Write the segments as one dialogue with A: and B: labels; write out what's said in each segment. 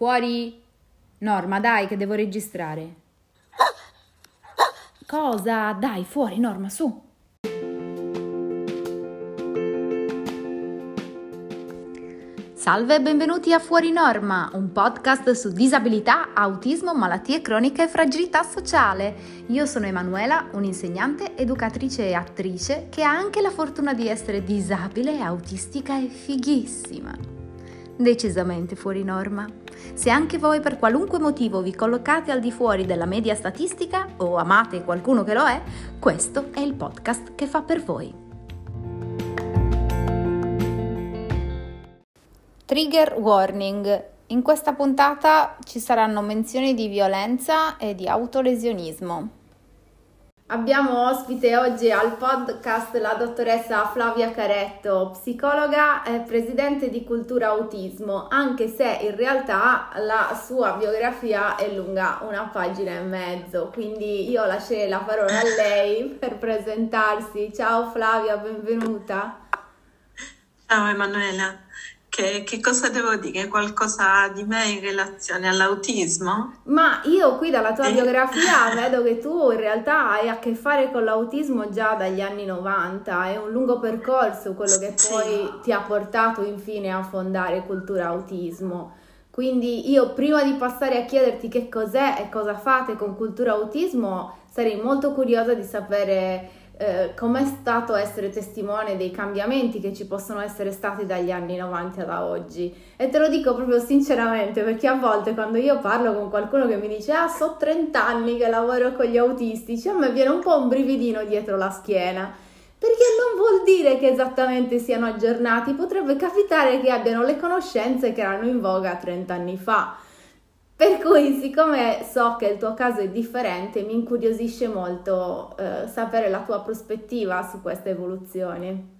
A: Fuori. Norma, dai, che devo registrare. Cosa? Dai, fuori, Norma, su. Salve e benvenuti a Fuori Norma, un podcast su disabilità, autismo, malattie croniche e fragilità sociale. Io sono Emanuela, un'insegnante, educatrice e attrice che ha anche la fortuna di essere disabile, autistica e fighissima. Decisamente fuori norma. Se anche voi per qualunque motivo vi collocate al di fuori della media statistica o amate qualcuno che lo è, questo è il podcast che fa per voi. Trigger warning. In questa puntata ci saranno menzioni di violenza e di autolesionismo. Abbiamo ospite oggi al podcast la dottoressa Flavia Caretto, psicologa e presidente di Cultura Autismo, anche se in realtà la sua biografia è lunga una pagina e mezzo, quindi io lascerei la parola a lei per presentarsi. Ciao Flavia, benvenuta.
B: Ciao Emanuela. Che, che, cosa devo dire? Qualcosa di me in relazione all'autismo?
A: Ma io qui dalla tua eh. biografia vedo che tu in realtà hai a che fare con l'autismo già dagli anni 90, è un lungo percorso quello che poi sì. ti ha portato infine a fondare Cultura Autismo. Quindi io prima di passare a chiederti che cos'è e cosa fate con Cultura Autismo, sarei molto curiosa di sapere eh, com'è stato essere testimone dei cambiamenti che ci possono essere stati dagli anni 90 ad oggi. E te lo dico proprio sinceramente perché a volte quando io parlo con qualcuno che mi dice ah so 30 anni che lavoro con gli autistici, a me viene un po' un brividino dietro la schiena. Perché non vuol dire che esattamente siano aggiornati, potrebbe capitare che abbiano le conoscenze che erano in voga 30 anni fa. Per cui, siccome so che il tuo caso è differente, mi incuriosisce molto eh, sapere la tua prospettiva su queste evoluzioni.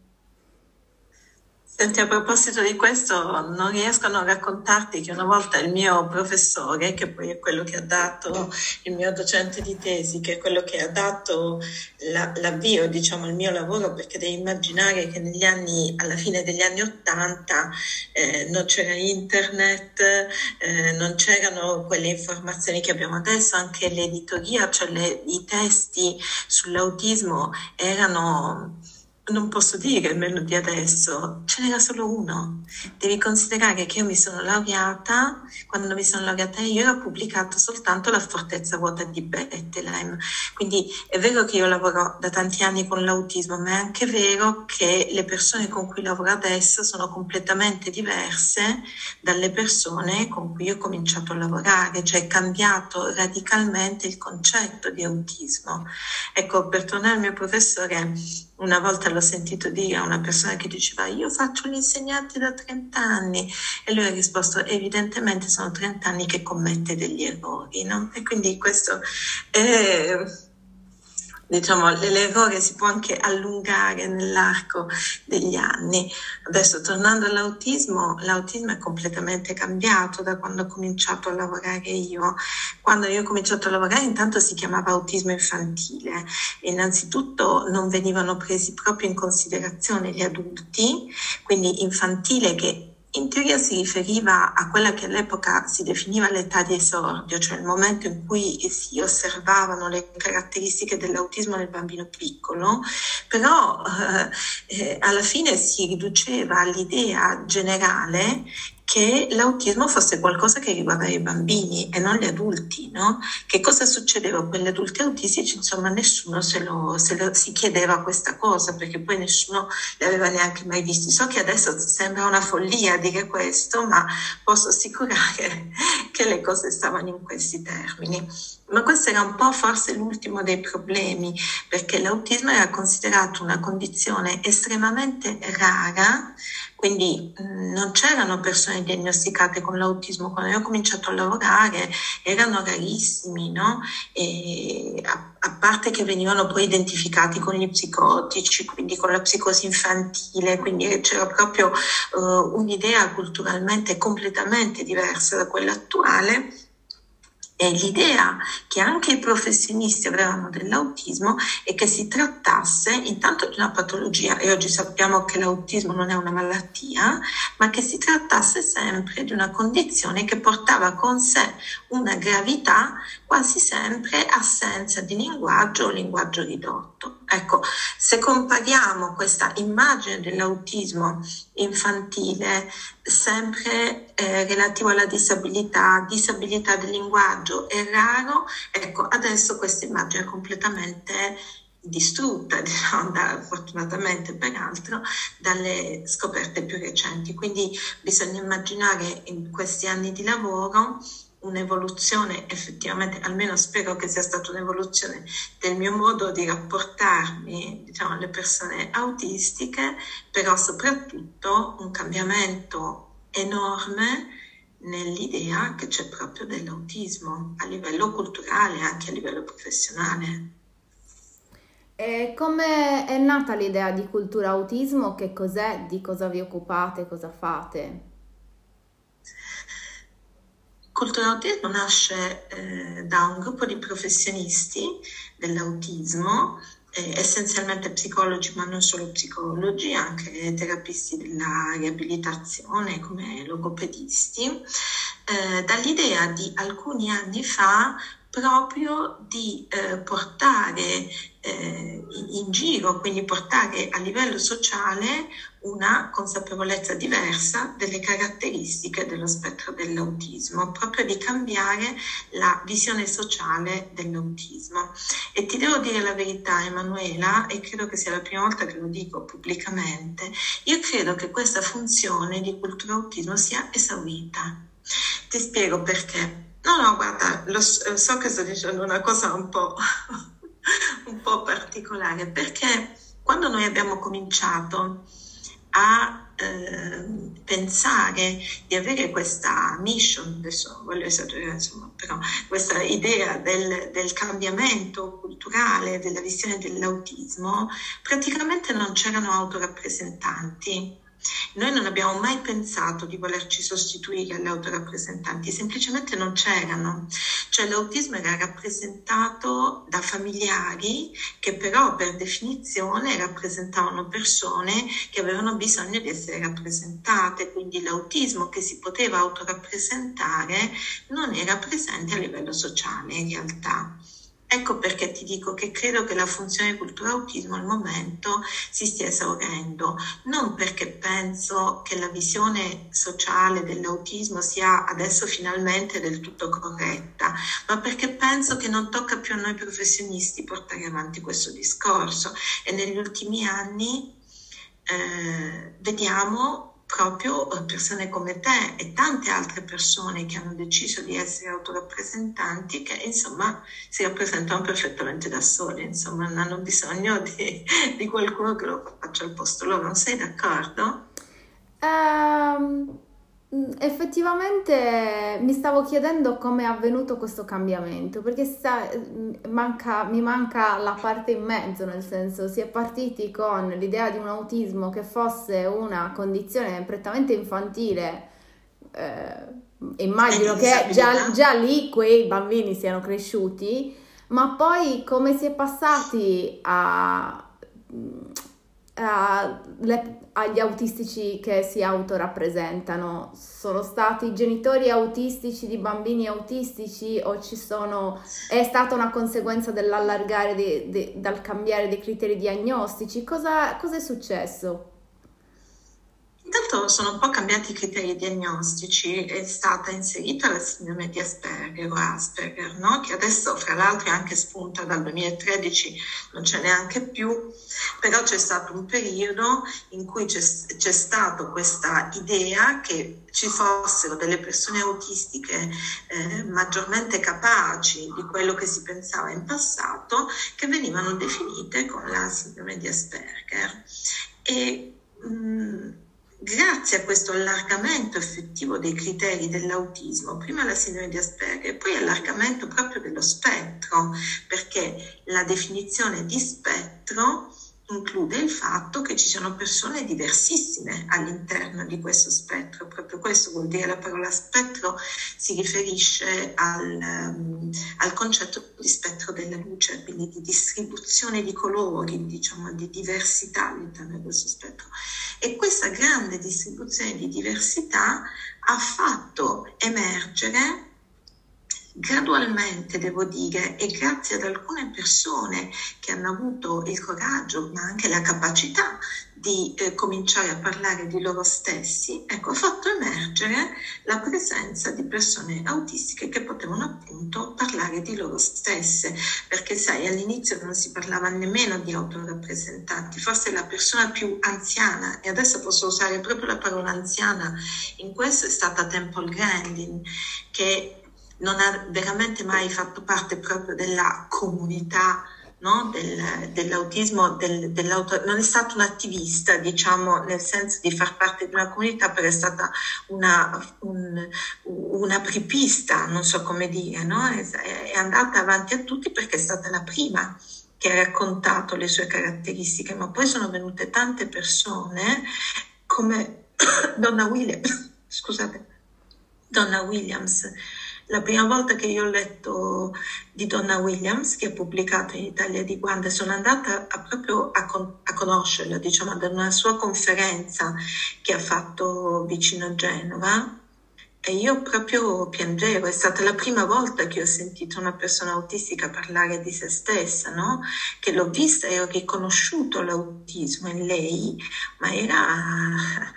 B: Senti, a proposito di questo, non riesco a non raccontarti che una volta il mio professore, che poi è quello che ha dato il mio docente di tesi, che è quello che ha dato la, l'avvio, diciamo, al mio lavoro, perché devi immaginare che negli anni, alla fine degli anni Ottanta, eh, non c'era internet, eh, non c'erano quelle informazioni che abbiamo adesso, anche l'editoria, cioè le, i testi sull'autismo erano non posso dire meno di adesso, ce n'era solo uno. Devi considerare che io mi sono laureata, quando mi sono laureata io ero pubblicato soltanto La fortezza vuota di Bethlehem. Quindi è vero che io lavoro da tanti anni con l'autismo, ma è anche vero che le persone con cui lavoro adesso sono completamente diverse dalle persone con cui ho cominciato a lavorare, cioè è cambiato radicalmente il concetto di autismo. Ecco, per tornare al mio professore, una volta l'ho sentito dire a una persona che diceva io faccio l'insegnante da 30 anni e lui ha risposto evidentemente sono 30 anni che commette degli errori, no? E quindi questo è diciamo, l'errore si può anche allungare nell'arco degli anni. Adesso tornando all'autismo, l'autismo è completamente cambiato da quando ho cominciato a lavorare io. Quando io ho cominciato a lavorare intanto si chiamava autismo infantile. Innanzitutto non venivano presi proprio in considerazione gli adulti, quindi infantile che in teoria si riferiva a quella che all'epoca si definiva l'età di esordio, cioè il momento in cui si osservavano le caratteristiche dell'autismo nel bambino piccolo, però eh, eh alla fine si riduceva all'idea generale che l'autismo fosse qualcosa che riguardava i bambini e non gli adulti, no? Che cosa succedeva con gli adulti autistici? Insomma, nessuno se lo, se lo, si chiedeva questa cosa perché poi nessuno li aveva neanche mai visti. So che adesso sembra una follia dire questo, ma posso assicurare che le cose stavano in questi termini. Ma questo era un po' forse l'ultimo dei problemi, perché l'autismo era considerato una condizione estremamente rara quindi mh, non c'erano persone diagnosticate con l'autismo quando io ho cominciato a lavorare, erano rarissimi, no? A, a parte che venivano poi identificati con gli psicotici, quindi con la psicosi infantile, quindi c'era proprio uh, un'idea culturalmente completamente diversa da quella attuale E l'idea che anche i professionisti avevano dell'autismo è che si trattasse intanto di una patologia, e oggi sappiamo che l'autismo non è una malattia, ma che si trattasse sempre di una condizione che portava con sé una gravità quasi sempre assenza di linguaggio o linguaggio ridotto. Ecco, se compariamo questa immagine dell'autismo infantile sempre eh, relativo alla disabilità, disabilità del linguaggio è raro, ecco, adesso questa immagine è completamente distrutta, diciamo, da, fortunatamente peraltro, dalle scoperte più recenti. Quindi bisogna immaginare in questi anni di lavoro un'evoluzione effettivamente, almeno spero che sia stata un'evoluzione del mio modo di rapportarmi diciamo, alle persone autistiche, però soprattutto un cambiamento enorme nell'idea che c'è proprio dell'autismo a livello culturale anche a livello professionale.
A: E come è nata l'idea di cultura autismo? Che cos'è? Di cosa vi occupate? Cosa fate?
B: Cultura Autismo nasce eh, da un gruppo di professionisti dell'autismo, eh, essenzialmente psicologi, ma non solo psicologi, anche terapisti della riabilitazione come logopedisti, eh, dall'idea di alcuni anni fa proprio di eh, portare eh, in giro, quindi portare a livello sociale una consapevolezza diversa delle caratteristiche dello spettro dell'autismo, proprio di cambiare la visione sociale dell'autismo. E ti devo dire la verità, Emanuela, e credo che sia la prima volta che lo dico pubblicamente, io credo che questa funzione di cultura autismo sia esaurita. Ti spiego perché. No, no, guarda, lo, so che sto dicendo una cosa un po', un po' particolare, perché quando noi abbiamo cominciato a eh, pensare di avere questa mission, adesso voglio esagerare, insomma, però questa idea del, del cambiamento culturale, della visione dell'autismo, praticamente non c'erano autorappresentanti noi non abbiamo mai pensato di volerci sostituire alle autorappresentanti, semplicemente non c'erano. Cioè l'autismo era rappresentato da familiari che però per definizione rappresentavano persone che avevano bisogno di essere rappresentate, quindi l'autismo che si poteva autorappresentare non era presente a livello sociale in realtà. Ecco perché ti dico che credo che la funzione cultura autismo al momento si stia esaurendo, non perché penso che la visione sociale dell'autismo sia adesso finalmente del tutto corretta, ma perché penso che non tocca più a noi professionisti portare avanti questo discorso. E negli ultimi anni eh, vediamo proprio eh, persone come te e tante altre persone che hanno deciso di essere autorappresentanti che insomma si rappresentano perfettamente da sole, insomma non hanno bisogno di, di qualcuno che lo faccia al posto loro, non sei d'accordo?
A: Effettivamente mi stavo chiedendo come è avvenuto questo cambiamento, perché mm, manca, mi manca la parte in mezzo, nel senso si è partiti con l'idea di un autismo che fosse una condizione prettamente infantile, eh, immagino che già, già lì quei bambini siano cresciuti, ma poi come si è passati a le, agli autistici che si autorappresentano? Sono stati genitori autistici di bambini autistici o ci sono, è stata una conseguenza dell'allargare, di, di, dal cambiare dei criteri diagnostici? Cosa, cosa è successo?
B: Intanto sono un po' cambiati i criteri diagnostici, è stata inserita la sindrome di Asperger o Asperger, no? che adesso fra l'altro è anche spunta dal 2013, non c'è neanche più, però c'è stato un periodo in cui c'è, c'è stata questa idea che ci fossero delle persone autistiche eh, maggiormente capaci di quello che si pensava in passato che venivano definite con la sindrome di Asperger. E, mh, mm, grazie a questo allargamento effettivo dei criteri dell'autismo, prima la sindrome di Asperger e poi allargamento proprio dello spettro, perché la definizione di spettro include il fatto che ci sono persone diversissime all'interno di questo spettro. Proprio questo vuol dire la parola spettro si riferisce al, um, al concetto di spettro della luce, quindi di distribuzione di colori, diciamo di diversità all'interno di questo spettro. E questa grande distribuzione di diversità ha fatto emergere gradualmente, devo dire, e grazie ad alcune persone che hanno avuto il coraggio, ma anche la capacità di eh, cominciare a parlare di loro stessi, ecco, ha fatto emergere la presenza di persone autistiche che potevano appunto parlare di loro stesse, perché sai, all'inizio non si parlava nemmeno di autorappresentanti, forse la persona più anziana, e adesso posso usare proprio la parola anziana, in questo è stata Temple Grandin, che non ha veramente mai fatto parte proprio della comunità no? del, dell'autismo, del, non è stata un'attivista, diciamo, nel senso di far parte di una comunità, però è stata una, un, una pripista, non so come dire, no? è, è andata avanti a tutti perché è stata la prima che ha raccontato le sue caratteristiche, ma poi sono venute tante persone come Donna Williams, scusate, Donna Williams, la prima volta che io ho letto di Donna Williams, che ha pubblicato in Italia di Guanda, sono andata a, proprio a, con, a, conoscerla, diciamo, ad una sua conferenza che ha fatto vicino a Genova. E io proprio piangevo, è stata la prima volta che ho sentito una persona autistica parlare di se stessa, no? Che l'ho vista e ho riconosciuto l'autismo in lei, ma era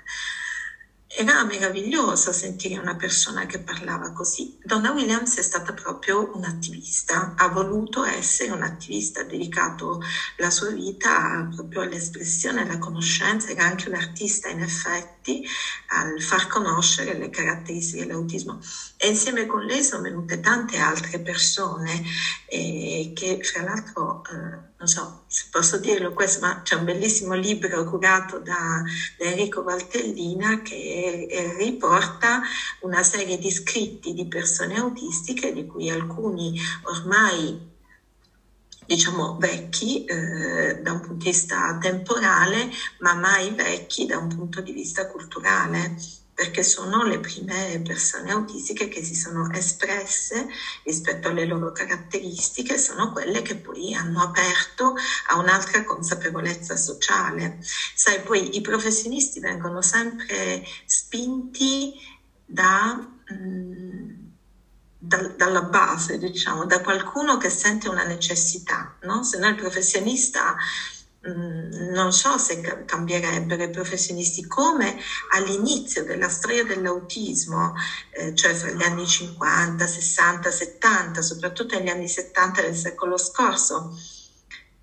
B: era meraviglioso sentire una persona che parlava così. Donna Williams è stata proprio un'attivista, ha voluto essere un'attivista, ha dedicato la sua vita proprio all'espressione, alla conoscenza, era anche un artista in effetti, al far conoscere le caratteristiche dell'autismo. E insieme con lei sono venute tante altre persone eh, che fra l'altro... Eh, non so se posso dirlo questo, ma c'è un bellissimo libro curato da, da Enrico Valtellina che eh, riporta una serie di scritti di persone autistiche, di cui alcuni ormai diciamo vecchi eh, da un punto di vista temporale, ma mai vecchi da un punto di vista culturale perché sono le prime persone autistiche che si sono espresse rispetto alle loro caratteristiche, sono quelle che poi hanno aperto a un'altra consapevolezza sociale. Sai, poi i professionisti vengono sempre spinti da... Mm, da, dalla base, diciamo, da qualcuno che sente una necessità, no? Se no il professionista Mm, non so se cambierebbero i professionisti come all'inizio della storia dell'autismo, eh, cioè fra gli anni 50, 60, 70, soprattutto negli anni 70 del secolo scorso,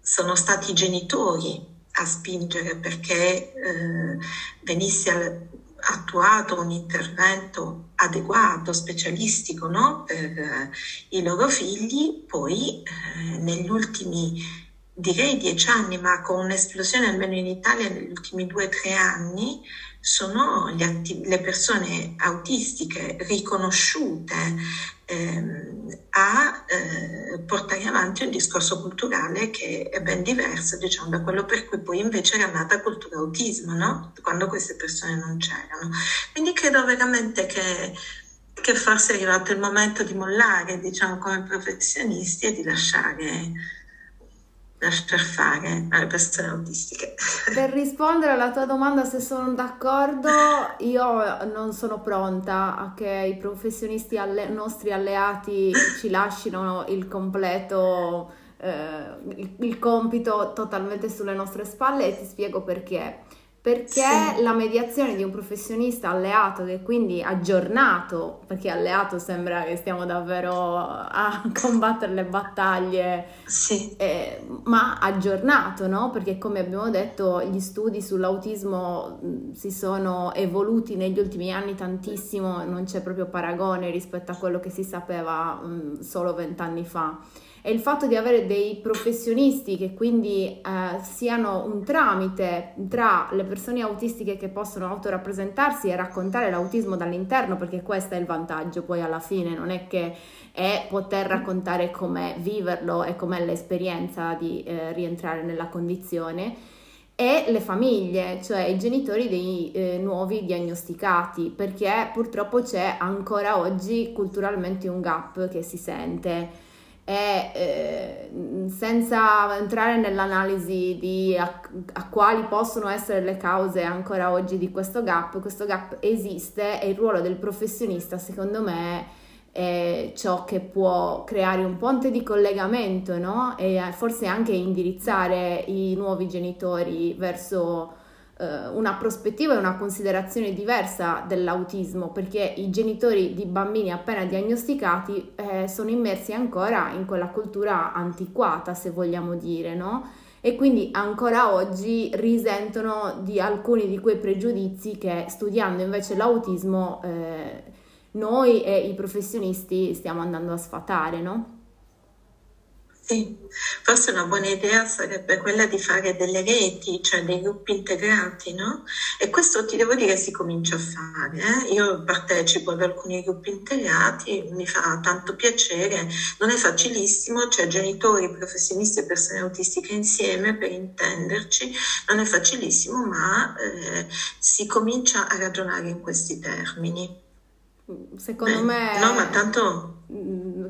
B: sono stati i genitori a spingere perché eh, venisse attuato un intervento adeguato, specialistico no? per eh, i loro figli, poi eh, negli ultimi direi dieci anni, ma con un'esplosione almeno in Italia negli ultimi due o tre anni, sono atti- le persone autistiche riconosciute ehm, a eh, portare avanti un discorso culturale che è ben diverso diciamo, da quello per cui poi invece era nata cultura autismo, no? quando queste persone non c'erano. Quindi credo veramente che, che forse è arrivato il momento di mollare diciamo, come professionisti e di lasciare lasciar fare alle persone autistiche.
A: Per rispondere alla tua domanda se sono d'accordo, io non sono pronta a che i professionisti alle, nostri alleati ci lasciano il completo, eh, il, il compito totalmente sulle nostre spalle e ti spiego perché perché sì. la mediazione di un professionista alleato che quindi aggiornato, perché alleato sembra che stiamo davvero a combattere le battaglie, sì. eh, ma aggiornato, no? Perché come abbiamo detto gli studi sull'autismo si sono evoluti negli ultimi anni tantissimo, non c'è proprio paragone rispetto a quello che si sapeva mh, solo vent'anni fa e il fatto di avere dei professionisti che quindi eh, siano un tramite tra le persone autistiche che possono autorappresentarsi e raccontare l'autismo dall'interno, perché questo è il vantaggio poi alla fine, non è che è poter raccontare com'è viverlo e com'è l'esperienza di eh, rientrare nella condizione e le famiglie, cioè i genitori dei eh, nuovi diagnosticati, perché purtroppo c'è ancora oggi culturalmente un gap che si sente e eh, senza entrare nell'analisi di a, a, quali possono essere le cause ancora oggi di questo gap, questo gap esiste e il ruolo del professionista secondo me è ciò che può creare un ponte di collegamento no? e forse anche indirizzare i nuovi genitori verso eh, una prospettiva e una considerazione diversa dell'autismo perché i genitori di bambini appena diagnosticati eh, sono immersi ancora in quella cultura antiquata se vogliamo dire no? e quindi ancora oggi risentono di alcuni di quei pregiudizi che studiando invece l'autismo eh, noi e i professionisti stiamo andando a sfatare, no?
B: Sì, forse una buona idea sarebbe quella di fare delle reti, cioè dei gruppi integrati, no? E questo ti devo dire si comincia a fare. Eh? Io partecipo ad alcuni gruppi integrati, mi fa tanto piacere, non è facilissimo, c'è genitori, professionisti e persone autistiche insieme per intenderci, non è facilissimo, ma eh, si comincia a ragionare in questi termini.
A: Secondo me
B: no, ma tanto...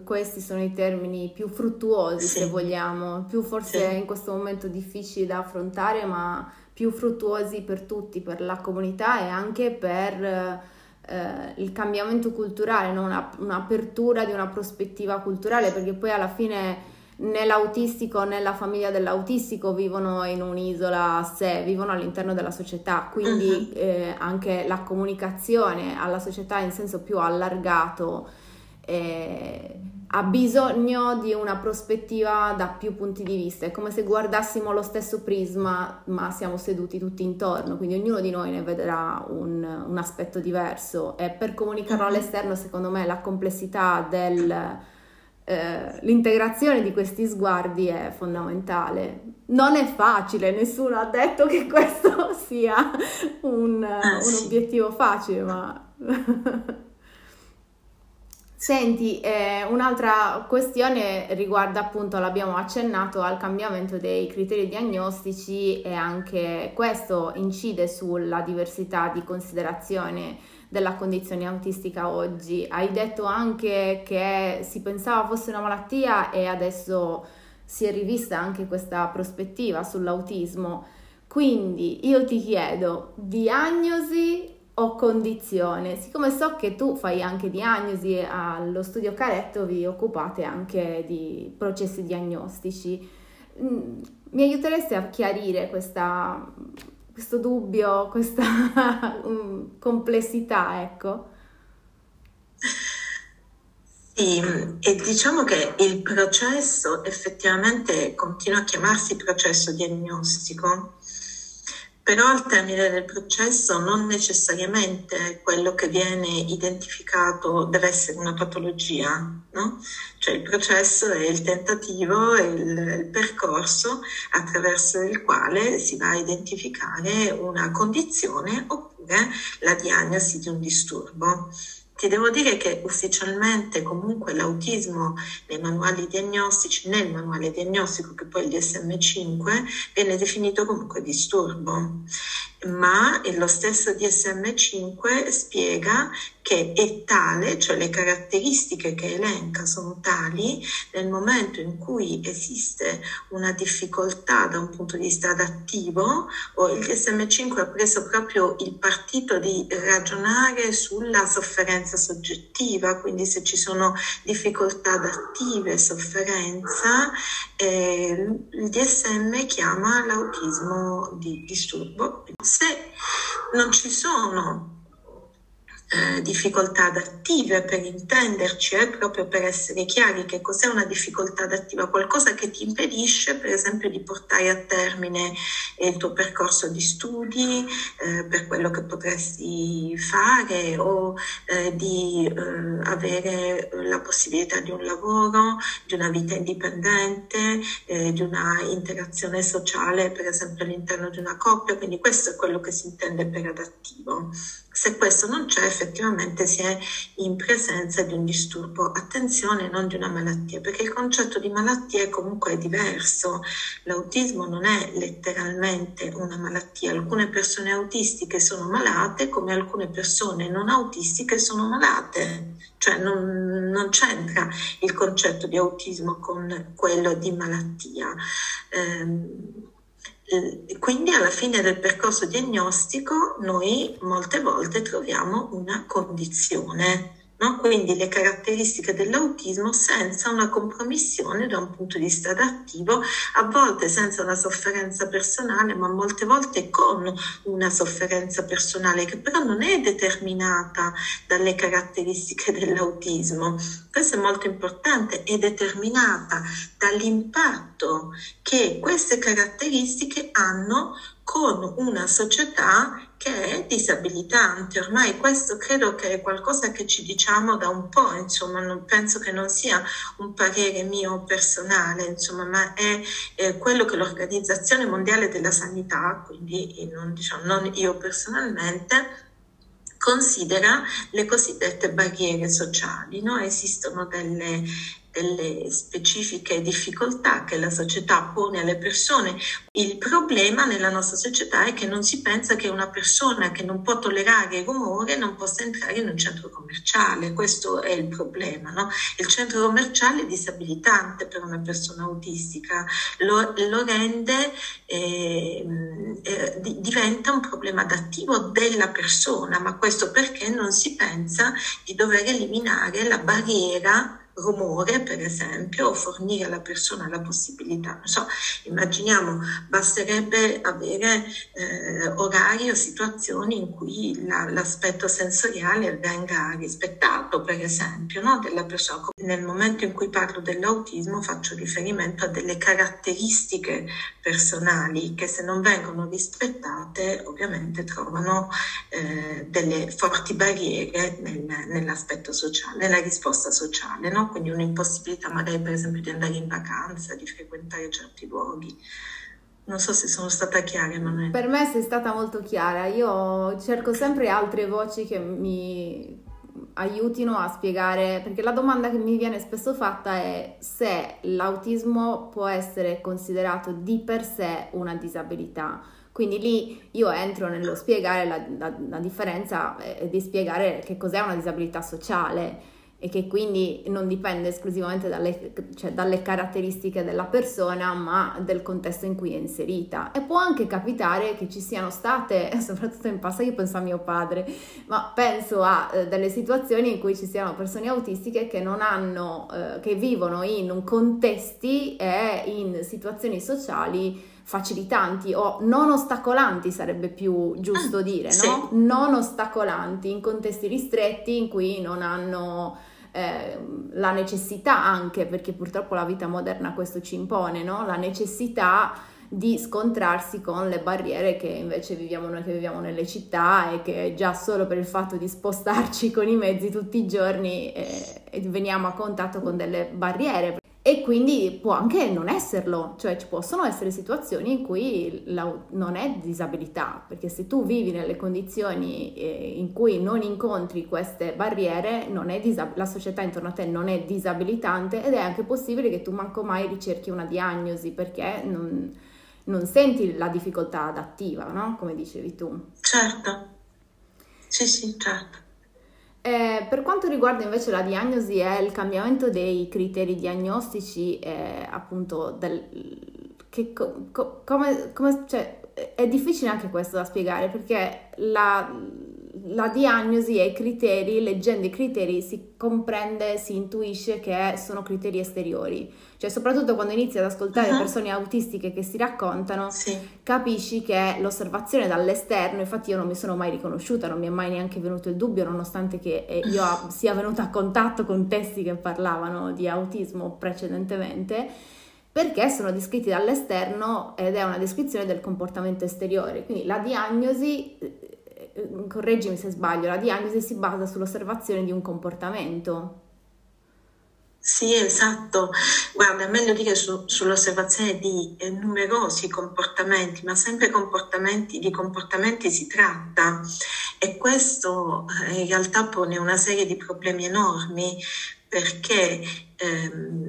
A: Questi sono i termini più fruttuosi, sì. se vogliamo, più forse sì. in questo momento difficili da affrontare, ma più fruttuosi per tutti, per la comunità e anche per eh, il cambiamento culturale, no? una, un'apertura di una prospettiva culturale, perché poi alla fine né l'autistico né la famiglia dell'autistico vivono in un'isola a sé, vivono all'interno della società, quindi uh-huh. eh, anche la comunicazione alla società in senso più allargato eh, ha bisogno di una prospettiva da più punti di vista, è come se guardassimo lo stesso prisma ma siamo seduti tutti intorno, quindi ognuno di noi ne vedrà un, un aspetto diverso e per comunicarlo uh-huh. all'esterno secondo me la complessità del eh, l'integrazione di questi sguardi è fondamentale. Non è facile, nessuno ha detto che questo sia un, ah, un obiettivo facile, ma... Senti, eh, un'altra questione riguarda appunto, l'abbiamo accennato, al cambiamento dei criteri diagnostici e anche questo incide sulla diversità di considerazione della condizione autistica oggi. Hai detto anche che si pensava fosse una malattia e adesso si è rivista anche questa prospettiva sull'autismo. Quindi io ti chiedo, diagnosi o condizione? Siccome so che tu fai anche diagnosi allo studio Caretto, vi occupate anche di processi diagnostici. Mm, mi aiuteresti a chiarire questa questo dubbio, questa um, complessità, ecco.
B: Sì, e diciamo che il processo effettivamente continua a chiamarsi processo diagnostico, però al termine del processo non necessariamente quello che viene identificato deve essere una patologia, no? Cioè il processo è il tentativo, è il, il percorso attraverso il quale si va a identificare una condizione oppure la diagnosi di un disturbo. Ti devo dire che ufficialmente comunque l'autismo nei manuali diagnostici, nel manuale diagnostico che poi è il DSM5, viene definito comunque disturbo. Ma lo stesso DSM5 spiega che è tale, cioè le caratteristiche che elenca sono tali nel momento in cui esiste una difficoltà da un punto di vista adattivo, o il DSM5 ha preso proprio il partito di ragionare sulla sofferenza soggettiva, quindi se ci sono difficoltà adattive, sofferenza, eh, il DSM chiama l'autismo di disturbo. Se non ci sono eh, difficoltà adattive per intenderci, eh, proprio per essere chiari che cos'è una difficoltà adattiva, qualcosa che ti impedisce per esempio di portare a termine il tuo percorso di studi eh, per quello che potresti fare o eh, di eh, avere la possibilità di un lavoro, di una vita indipendente, di una interazione sociale per esempio all'interno di una coppia, quindi questo è quello che si intende per adattivo Se questo non c'è, effettivamente si è in presenza di un disturbo. Attenzione, non di una malattia, perché il concetto di malattia è comunque diverso. L'autismo non è letteralmente una malattia. Alcune persone autistiche sono malate, come alcune persone non autistiche sono malate. Cioè non, non c'entra il concetto di autismo con quello di malattia. Eh, quindi alla fine del percorso diagnostico noi molte volte troviamo una condizione No? Quindi le caratteristiche dell'autismo senza una compromissione da un punto di vista adattivo, a volte senza una sofferenza personale, ma molte volte con una sofferenza personale che però non è determinata dalle caratteristiche dell'autismo. Questo è molto importante, è determinata dall'impatto che queste caratteristiche hanno con una società che è disabilitante. Ormai questo credo che è qualcosa che ci diciamo da un po', insomma, non penso che non sia un parere mio personale, insomma, ma è, è quello che l'Organizzazione Mondiale della Sanità, quindi non, diciamo, non io personalmente, considera le cosiddette barriere sociali. No? Esistono delle delle specifiche difficoltà che la società pone alle persone. Il problema nella nostra società è che non si pensa che una persona che non può tollerare il rumore non possa entrare in un centro commerciale. Questo è il problema. No? Il centro commerciale è disabilitante per una persona autistica, lo, lo rende, eh, eh, diventa un problema adattivo della persona, ma questo perché non si pensa di dover eliminare la barriera rumore, per esempio, o fornire alla persona la possibilità, non so, immaginiamo, basterebbe avere eh, orari o situazioni in cui la, l'aspetto sensoriale venga rispettato, per esempio, no, della persona. Nel momento in cui parlo dell'autismo faccio riferimento a delle caratteristiche personali che se non vengono rispettate ovviamente trovano eh, delle forti barriere nel, nell'aspetto sociale, nella risposta sociale. No? Quindi un'impossibilità magari per esempio di andare in vacanza, di frequentare certi luoghi. Non so se sono stata chiara, Emanuele.
A: Per me sei stata molto chiara. Io cerco sempre altre voci che mi aiutino a spiegare, perché la domanda che mi viene spesso fatta è se l'autismo può essere considerato di per sé una disabilità. Quindi lì io entro nello spiegare la, la, la differenza e di spiegare che cos'è una disabilità sociale e che quindi non dipende esclusivamente dalle, cioè dalle, caratteristiche della persona, ma del contesto in cui è inserita. E può anche capitare che ci siano state, soprattutto in passato, io penso a mio padre, ma penso a eh, delle situazioni in cui ci siano persone autistiche che non hanno, eh, che vivono in contesti e in situazioni sociali facilitanti o non ostacolanti sarebbe più giusto ah, dire, sì. no? Non ostacolanti in contesti ristretti in cui non hanno eh, la necessità anche, perché purtroppo la vita moderna questo ci impone, no? la necessità di scontrarsi con le barriere che invece viviamo noi che viviamo nelle città e che già solo per il fatto di spostarci con i mezzi tutti i giorni eh, veniamo a contatto con delle barriere e quindi può anche non esserlo, cioè ci possono essere situazioni in cui la, non è disabilità, perché se tu vivi nelle condizioni eh, in cui non incontri queste barriere, disab- la società intorno a te non è disabilitante ed è anche possibile che tu manco mai ricerchi una diagnosi perché non, non senti la difficoltà adattiva, no? Come dicevi tu.
B: Certo, sì sì, certo.
A: Eh, per quanto riguarda invece la diagnosi e il cambiamento dei criteri diagnostici, eh, appunto, del, che, co, come, come, cioè, è difficile anche questo da spiegare perché la, la diagnosi e i criteri, leggendo i criteri, si comprende, si intuisce che sono criteri esteriori. Cioè, soprattutto quando inizi ad ascoltare uh-huh. persone autistiche che si raccontano, sì. capisci che l'osservazione dall'esterno, infatti io non mi sono mai riconosciuta, non mi è mai neanche venuto il dubbio, nonostante che eh, io sia venuta a contatto con testi che parlavano di autismo precedentemente perché sono descritti dall'esterno ed è una descrizione del comportamento esteriore. Quindi la diagnosi correggimi se sbaglio, la diagnosi si basa sull'osservazione di un comportamento.
B: Sì, esatto. Guarda, è meglio dire su, sull'osservazione di eh, numerosi comportamenti, ma sempre comportamenti, di comportamenti si tratta e questo eh, in realtà pone una serie di problemi enormi perché ehm,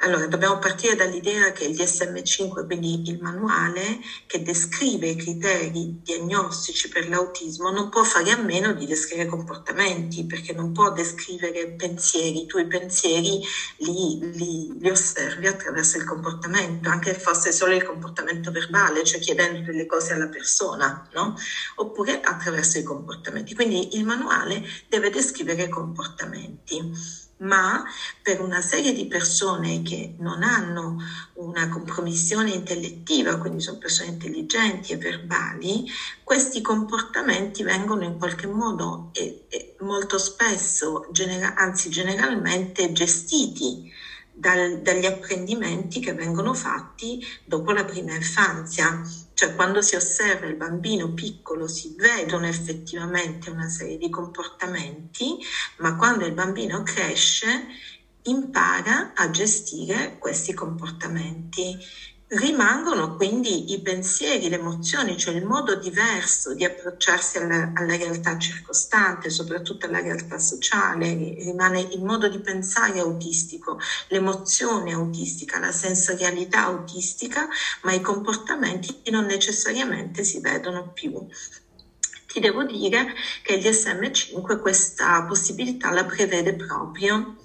B: allora, dobbiamo partire dall'idea che il DSM5, quindi il manuale che descrive i criteri diagnostici per l'autismo, non può fare a meno di descrivere comportamenti, perché non può descrivere pensieri. I pensieri li, li, li osservi attraverso il comportamento, anche fosse solo il comportamento verbale, cioè chiedendo delle cose alla persona, no? oppure attraverso i comportamenti. Quindi il manuale deve descrivere comportamenti ma per una serie di persone che non hanno una compromissione intellettiva, quindi sono persone intelligenti e verbali, questi comportamenti vengono in qualche modo e, e molto spesso, genera- anzi generalmente, gestiti dal, dagli apprendimenti che vengono fatti dopo la prima infanzia. Cioè quando si osserva il bambino piccolo si vedono effettivamente una serie di comportamenti, ma quando il bambino cresce impara a gestire questi comportamenti. Rimangono quindi i pensieri, le emozioni, cioè il modo diverso di approcciarsi alla, alla, realtà circostante, soprattutto alla realtà sociale, rimane il modo di pensare autistico, l'emozione autistica, la sensorialità autistica, ma i comportamenti non necessariamente si vedono più. Ti devo dire che il DSM5 questa possibilità la prevede proprio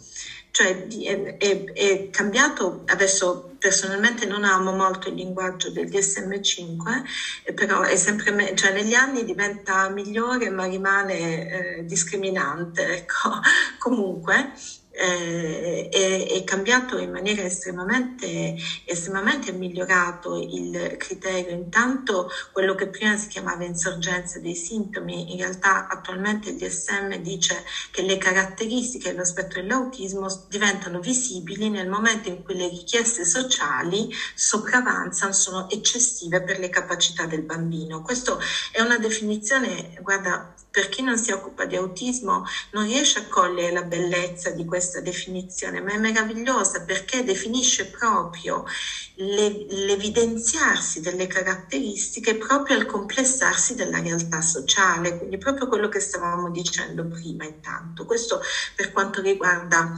B: cioè è, è, è, cambiato, adesso personalmente non amo molto il linguaggio del DSM5, però è sempre, cioè negli anni diventa migliore ma rimane eh, discriminante, ecco, comunque eh, è, è, cambiato in maniera estremamente, estremamente migliorato il criterio. Intanto quello che prima si chiamava insorgenza dei sintomi, in realtà attualmente il DSM dice che le caratteristiche dello spettro dell'autismo diventano visibili nel momento in cui le richieste sociali sopravanzano, sono eccessive per le capacità del bambino. Questa è una definizione, guarda, per chi non si occupa di autismo non riesce a cogliere la bellezza di questa definizione, ma è meravigliosa perché definisce proprio le, l'evidenziarsi delle caratteristiche proprio al complessarsi della realtà sociale, quindi proprio quello che stavamo dicendo prima intanto. Questo per quanto riguarda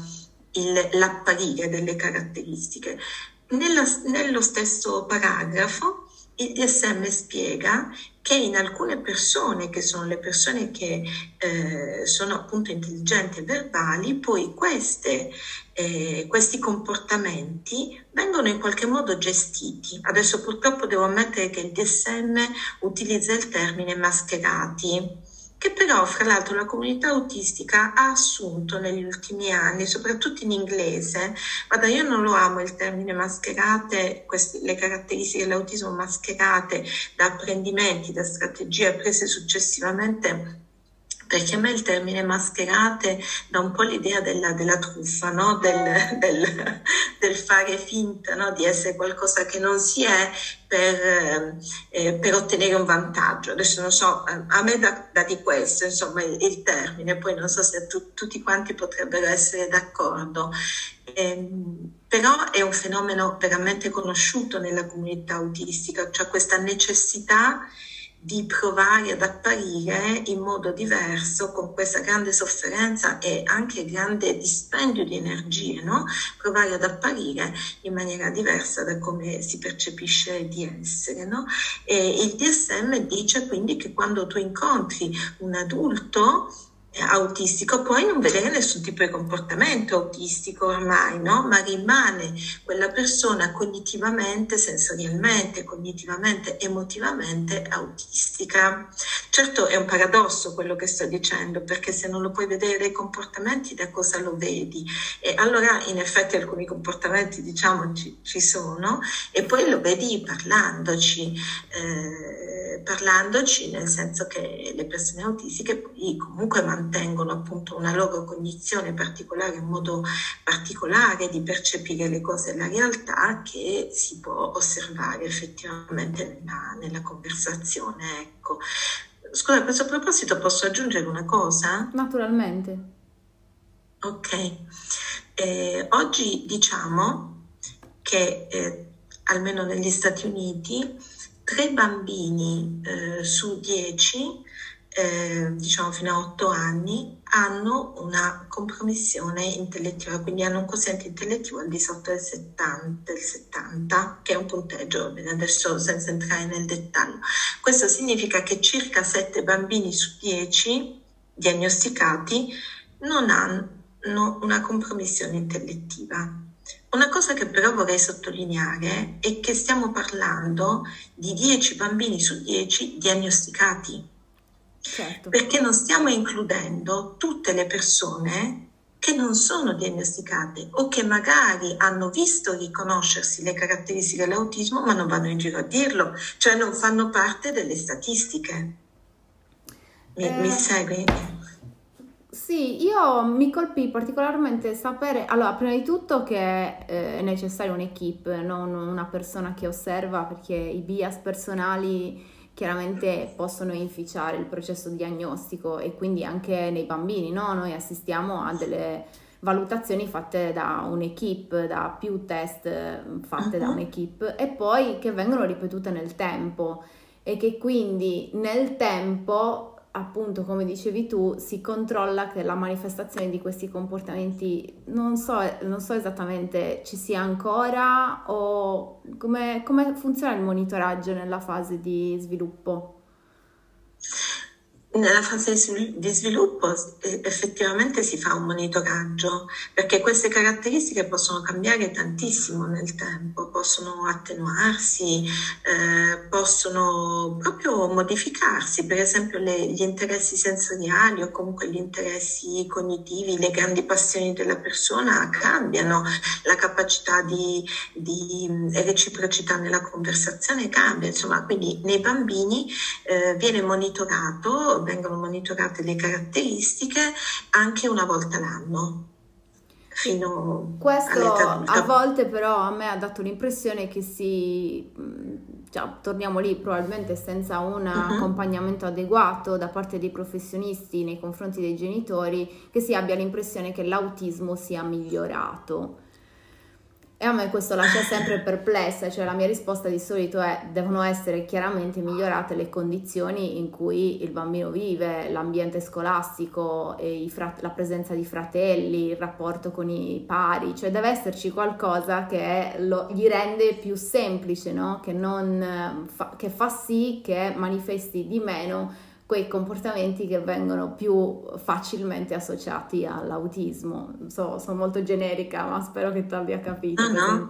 B: il, l'apparire delle caratteristiche. Nella, nello stesso paragrafo il DSM spiega che in alcune persone, che sono le persone che eh, sono appunto intelligenti e verbali, poi queste, eh, questi comportamenti vengono in qualche modo gestiti. Adesso purtroppo devo ammettere che il DSM utilizza il termine mascherati che però fra l'altro la comunità autistica ha assunto negli ultimi anni, soprattutto in inglese. Guarda, io non lo amo il termine mascherate, queste, le caratteristiche dell'autismo mascherate da apprendimenti, da strategie prese successivamente perché a me il termine mascherate dà un po' l'idea della, della truffa, no? del, del, del, fare finta no? di essere qualcosa che non si è per, eh, per, ottenere un vantaggio. Adesso non so, a me dà, dà di questo, insomma, il, il, termine, poi non so se tu, tutti quanti potrebbero essere d'accordo. Eh, però è un fenomeno veramente conosciuto nella comunità autistica, cioè questa necessità di provare ad apparire in modo diverso con questa grande sofferenza e anche grande dispendio di energie, no? provare ad apparire in maniera diversa da come si percepisce di essere. No? E il DSM dice quindi che quando tu incontri un adulto autistico, puoi non vedere nessun tipo di comportamento autistico ormai, no? ma rimane quella persona cognitivamente, sensorialmente, cognitivamente, emotivamente autistica. Certo è un paradosso quello che sto dicendo, perché se non lo puoi vedere dai comportamenti, da cosa lo vedi? E allora in effetti alcuni comportamenti diciamo ci, ci sono e poi lo vedi parlandoci. Eh, parlandoci, nel senso che le persone autistiche poi comunque mantengono appunto una loro cognizione particolare, un modo particolare di percepire le cose e la realtà che si può osservare effettivamente nella, nella conversazione. Ecco. Scusa, a questo proposito posso aggiungere una cosa?
A: Naturalmente.
B: Ok. Eh, oggi diciamo che eh, almeno negli Stati Uniti tre bambini eh, su dieci eh, diciamo fino a 8 anni, hanno una compromissione intellettiva, quindi hanno un quoziente intellettivo al di sotto del 70, del 70 che è un punteggio, adesso senza entrare nel dettaglio. Questo significa che circa 7 bambini su 10 diagnosticati non hanno una compromissione intellettiva. Una cosa che però vorrei sottolineare è che stiamo parlando di 10 bambini su 10 diagnosticati Certo. Perché non stiamo includendo tutte le persone che non sono diagnosticate o che magari hanno visto riconoscersi le caratteristiche dell'autismo ma non vanno in giro a dirlo, cioè non fanno parte delle statistiche. Mi, eh, mi segui?
A: Sì, io mi colpì particolarmente sapere, allora, prima di tutto che eh, è necessaria un'equipe, non una persona che osserva perché i bias personali chiaramente possono inficiare il processo diagnostico e quindi anche nei bambini, no? Noi assistiamo a delle valutazioni fatte da un'equipe, da più test mm, fatte uh-huh. da un'equipe e poi che vengono ripetute nel tempo e che quindi nel tempo appunto come dicevi tu si controlla che la manifestazione di questi comportamenti non so, non so esattamente ci sia ancora o come, come funziona il monitoraggio nella fase di sviluppo
B: nella fase di sviluppo eh, effettivamente si fa un monitoraggio perché queste caratteristiche possono cambiare tantissimo nel tempo, possono attenuarsi, eh, possono proprio modificarsi, per esempio le, gli interessi sensoriali o comunque gli interessi cognitivi, le grandi passioni della persona cambiano, la capacità di, di reciprocità nella conversazione cambia, insomma quindi nei bambini eh, viene monitorato vengono monitorate le caratteristiche anche una volta l'anno.
A: Fino Questo a volte però a me ha dato l'impressione che si, cioè, torniamo lì probabilmente senza un uh-huh. accompagnamento adeguato da parte dei professionisti nei confronti dei genitori, che si abbia l'impressione che l'autismo sia migliorato. E a me questo lascia sempre perplessa, cioè la mia risposta di solito è devono essere chiaramente migliorate le condizioni in cui il bambino vive, l'ambiente scolastico, frat- la presenza di fratelli, il rapporto con i pari, cioè deve esserci qualcosa che lo, gli rende più semplice, no? che, non, fa, che fa sì che manifesti di meno quei comportamenti che vengono più facilmente associati all'autismo. So, sono molto generica, ma spero che tu abbia capito.
B: No, no,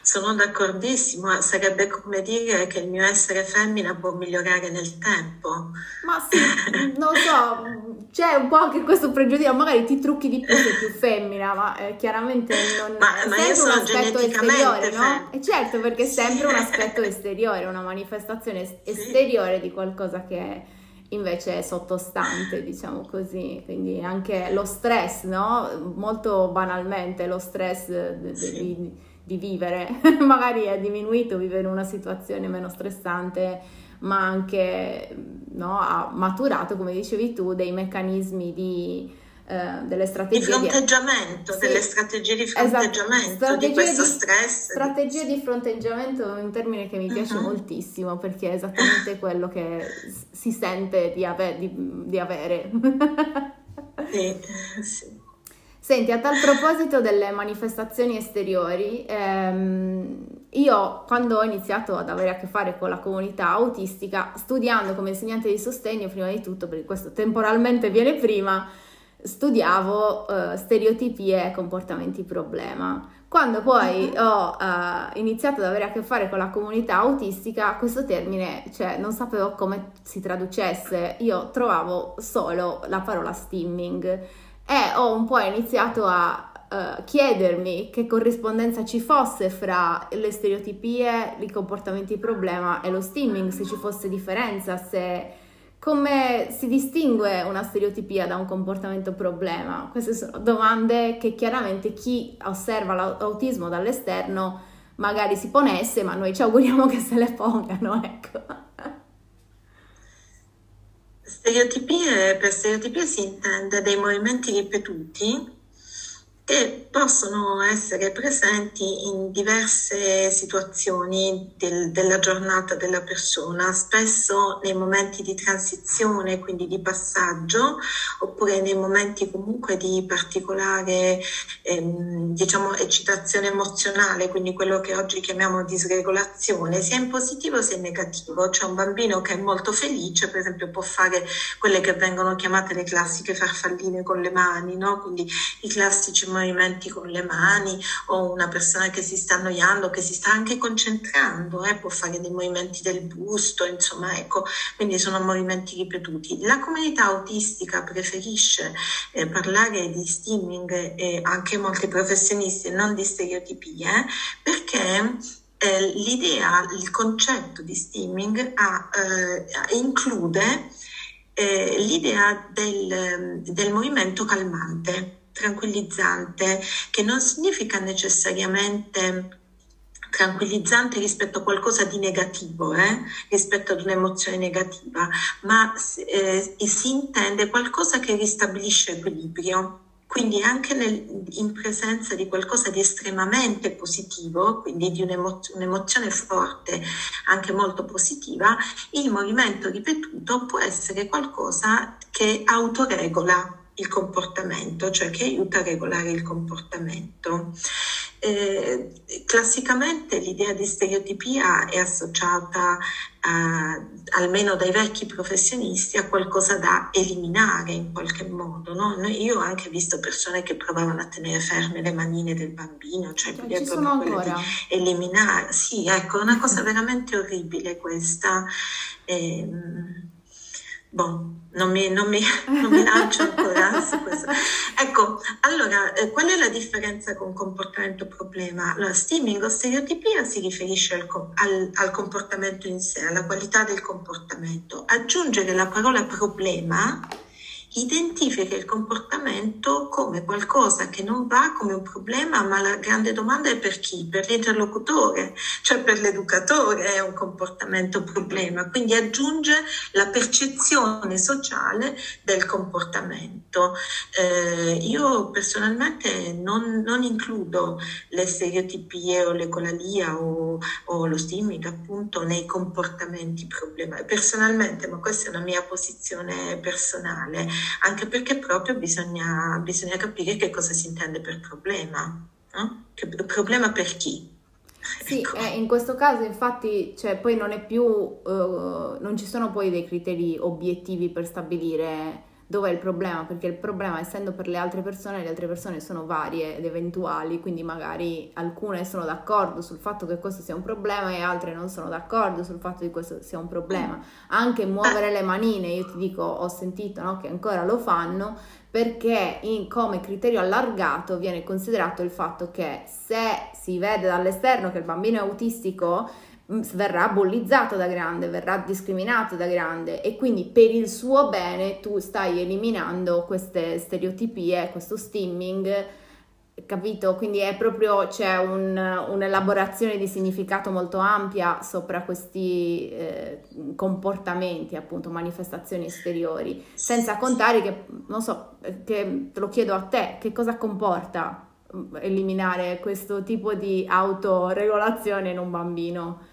B: sono d'accordissimo. Sarebbe come dire che il mio essere femmina può migliorare nel tempo.
A: Ma sì, non so, c'è un po' anche questo pregiudizio, magari ti trucchi di più sei più femmina, ma eh, chiaramente non
B: ma, è ma sempre un aspetto esteriore,
A: no? E certo, perché è sempre un aspetto esteriore, una manifestazione esteriore sì. di qualcosa che è invece è sottostante, diciamo così, quindi anche lo stress, no? Molto banalmente lo stress di, di, di vivere, magari è diminuito, vivere in una situazione meno stressante, ma anche no, ha maturato, come dicevi tu, dei meccanismi di eh, delle strategie
B: di fronteggiamento, di... delle strategie di esatto, fronteggiamento esatto. strategie di questo di, stress.
A: Strategie di fronteggiamento è un termine che mi piace uh-huh. moltissimo perché è esattamente quello che si sente di, ave- di, di avere.
B: sì, sì.
A: Senti, a tal proposito delle manifestazioni esteriori, ehm, io quando ho iniziato ad avere a che fare con la comunità autistica, studiando come insegnante di sostegno, prima di tutto, perché questo temporalmente viene prima, studiavo uh, stereotipie e comportamenti problema. Quando poi mhm. ho uh, iniziato ad avere a che fare con la comunità autistica, questo termine, cioè, non sapevo come si traducesse, io trovavo solo la parola stimming e ho un po' iniziato a uh, chiedermi che corrispondenza ci fosse fra le stereotipie, i comportamenti problema e lo stimming, se ci fosse differenza, se come si distingue una stereotipia da un comportamento problema? Queste sono domande che chiaramente chi osserva l'autismo dall'esterno magari si ponesse, ma noi ci auguriamo che se le pongano, ecco.
B: Stereotipie, per stereotipie si intende dei movimenti ripetuti che possono essere presenti in diverse situazioni del, della giornata della persona, spesso nei momenti di transizione, quindi di passaggio, oppure nei momenti comunque di particolare ehm, diciamo, eccitazione emozionale, quindi quello che oggi chiamiamo disregolazione, sia in positivo sia in negativo. C'è un bambino che è molto felice, per esempio può fare quelle che vengono chiamate le classiche farfalline con le mani, no? quindi i classici movimenti con le mani o una persona che si sta annoiando, che si sta anche concentrando, eh? può fare dei movimenti del busto, insomma, ecco, quindi sono movimenti ripetuti. La comunità autistica preferisce eh, parlare di stimming e anche molti professionisti, non di stereotipie, perché eh, l'idea, il concetto di stimming ha, eh, include eh, l'idea del, del movimento calmante, tranquillizzante, che non significa necessariamente tranquillizzante rispetto a qualcosa di negativo, eh? rispetto ad un'emozione negativa, ma eh, si intende qualcosa che ristabilisce equilibrio. Quindi anche nel, in presenza di qualcosa di estremamente positivo, quindi di un'emozio, un'emozione forte, anche molto positiva, il movimento ripetuto può essere qualcosa che autoregola il comportamento, cioè che aiuta a regolare il comportamento. Eh, classicamente l'idea di stereotipia è associata a, almeno dai vecchi professionisti a qualcosa da eliminare in qualche modo. No? Io ho anche visto persone che provavano a tenere ferme le manine del bambino, cioè,
A: ci sono ancora.
B: di eliminare. Sì, ecco, è una cosa veramente orribile questa. Eh, Boh, non mi, non, mi, non mi, lancio ancora su questo. Ecco, allora, eh, qual è la differenza con comportamento problema? Allora, stimming o stereotipia si riferisce al, al, al, comportamento in sé, alla qualità del comportamento. Aggiungere la parola problema identifica il comportamento come qualcosa che non va come un problema, ma la grande domanda è per chi? Per l'interlocutore, cioè per l'educatore è un comportamento problema, quindi aggiunge la percezione sociale del comportamento. Eh, io personalmente non, non, includo le stereotipie o l'ecolalia o, o lo stimming appunto nei comportamenti problema. Personalmente, ma questa è una mia posizione personale, anche perché proprio bisogna, bisogna capire che cosa si intende per problema. No? Che, problema per chi?
A: Sì, ecco. eh, in questo caso infatti cioè, poi non è più, uh, non ci sono poi dei criteri obiettivi per stabilire Dov'è il problema? Perché il problema, essendo per le altre persone, le altre persone sono varie ed eventuali, quindi magari alcune sono d'accordo sul fatto che questo sia un problema e altre non sono d'accordo sul fatto che questo sia un problema. Anche muovere le manine, io ti dico, ho sentito no, che ancora lo fanno perché in, come criterio allargato viene considerato il fatto che se si vede dall'esterno che il bambino è autistico, verrà bullizzato da grande, verrà discriminato da grande e quindi per il suo bene tu stai eliminando queste stereotipie, questo stimming, capito? Quindi è proprio c'è un, un'elaborazione di significato molto ampia sopra questi eh, comportamenti, appunto, manifestazioni esteriori, senza contare che, non so, che te lo chiedo a te, che cosa comporta mm, eliminare questo tipo di autoregolazione in un bambino?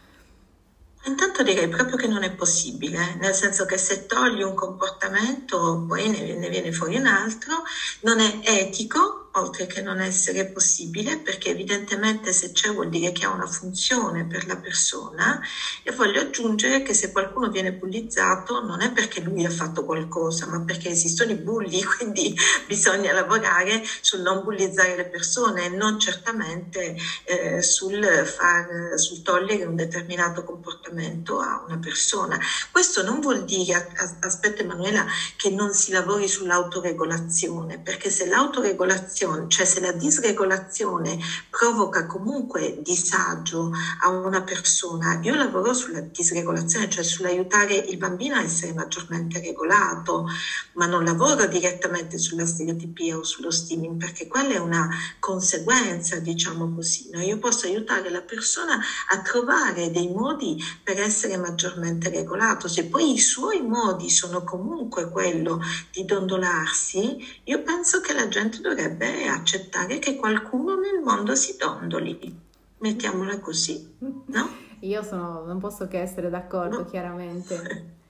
B: Intanto direi proprio che non è possibile, nel senso che se togli un comportamento poi ne, ne viene fuori un altro, non è etico oltre che non essere possibile, perché evidentemente se c'è vuol dire che ha una funzione per la persona e voglio aggiungere che se qualcuno viene bullizzato non è perché lui ha fatto qualcosa, ma perché esistono i bulli, quindi bisogna lavorare sul non bullizzare le persone e non certamente eh, sul, far, sul togliere un determinato comportamento a una persona. Questo non vuol dire, aspetta Emanuela, che non si lavori sull'autoregolazione, perché se l'autoregolazione disregolazione, cioè se la disregolazione provoca comunque disagio a una persona. Io lavoro sulla disregolazione, cioè sull'aiutare il bambino a essere maggiormente regolato, ma non lavoro direttamente sulla stereotipia o sullo steaming, perché quella è una conseguenza, diciamo così. No? Io posso aiutare la persona a trovare dei modi per essere maggiormente regolato. Se poi i suoi modi sono comunque quello di dondolarsi, io penso che la gente dovrebbe accettare che qualcuno nel mondo si dondoli. Mettiamola così, no?
A: Io sono, non posso che essere d'accordo, no. chiaramente.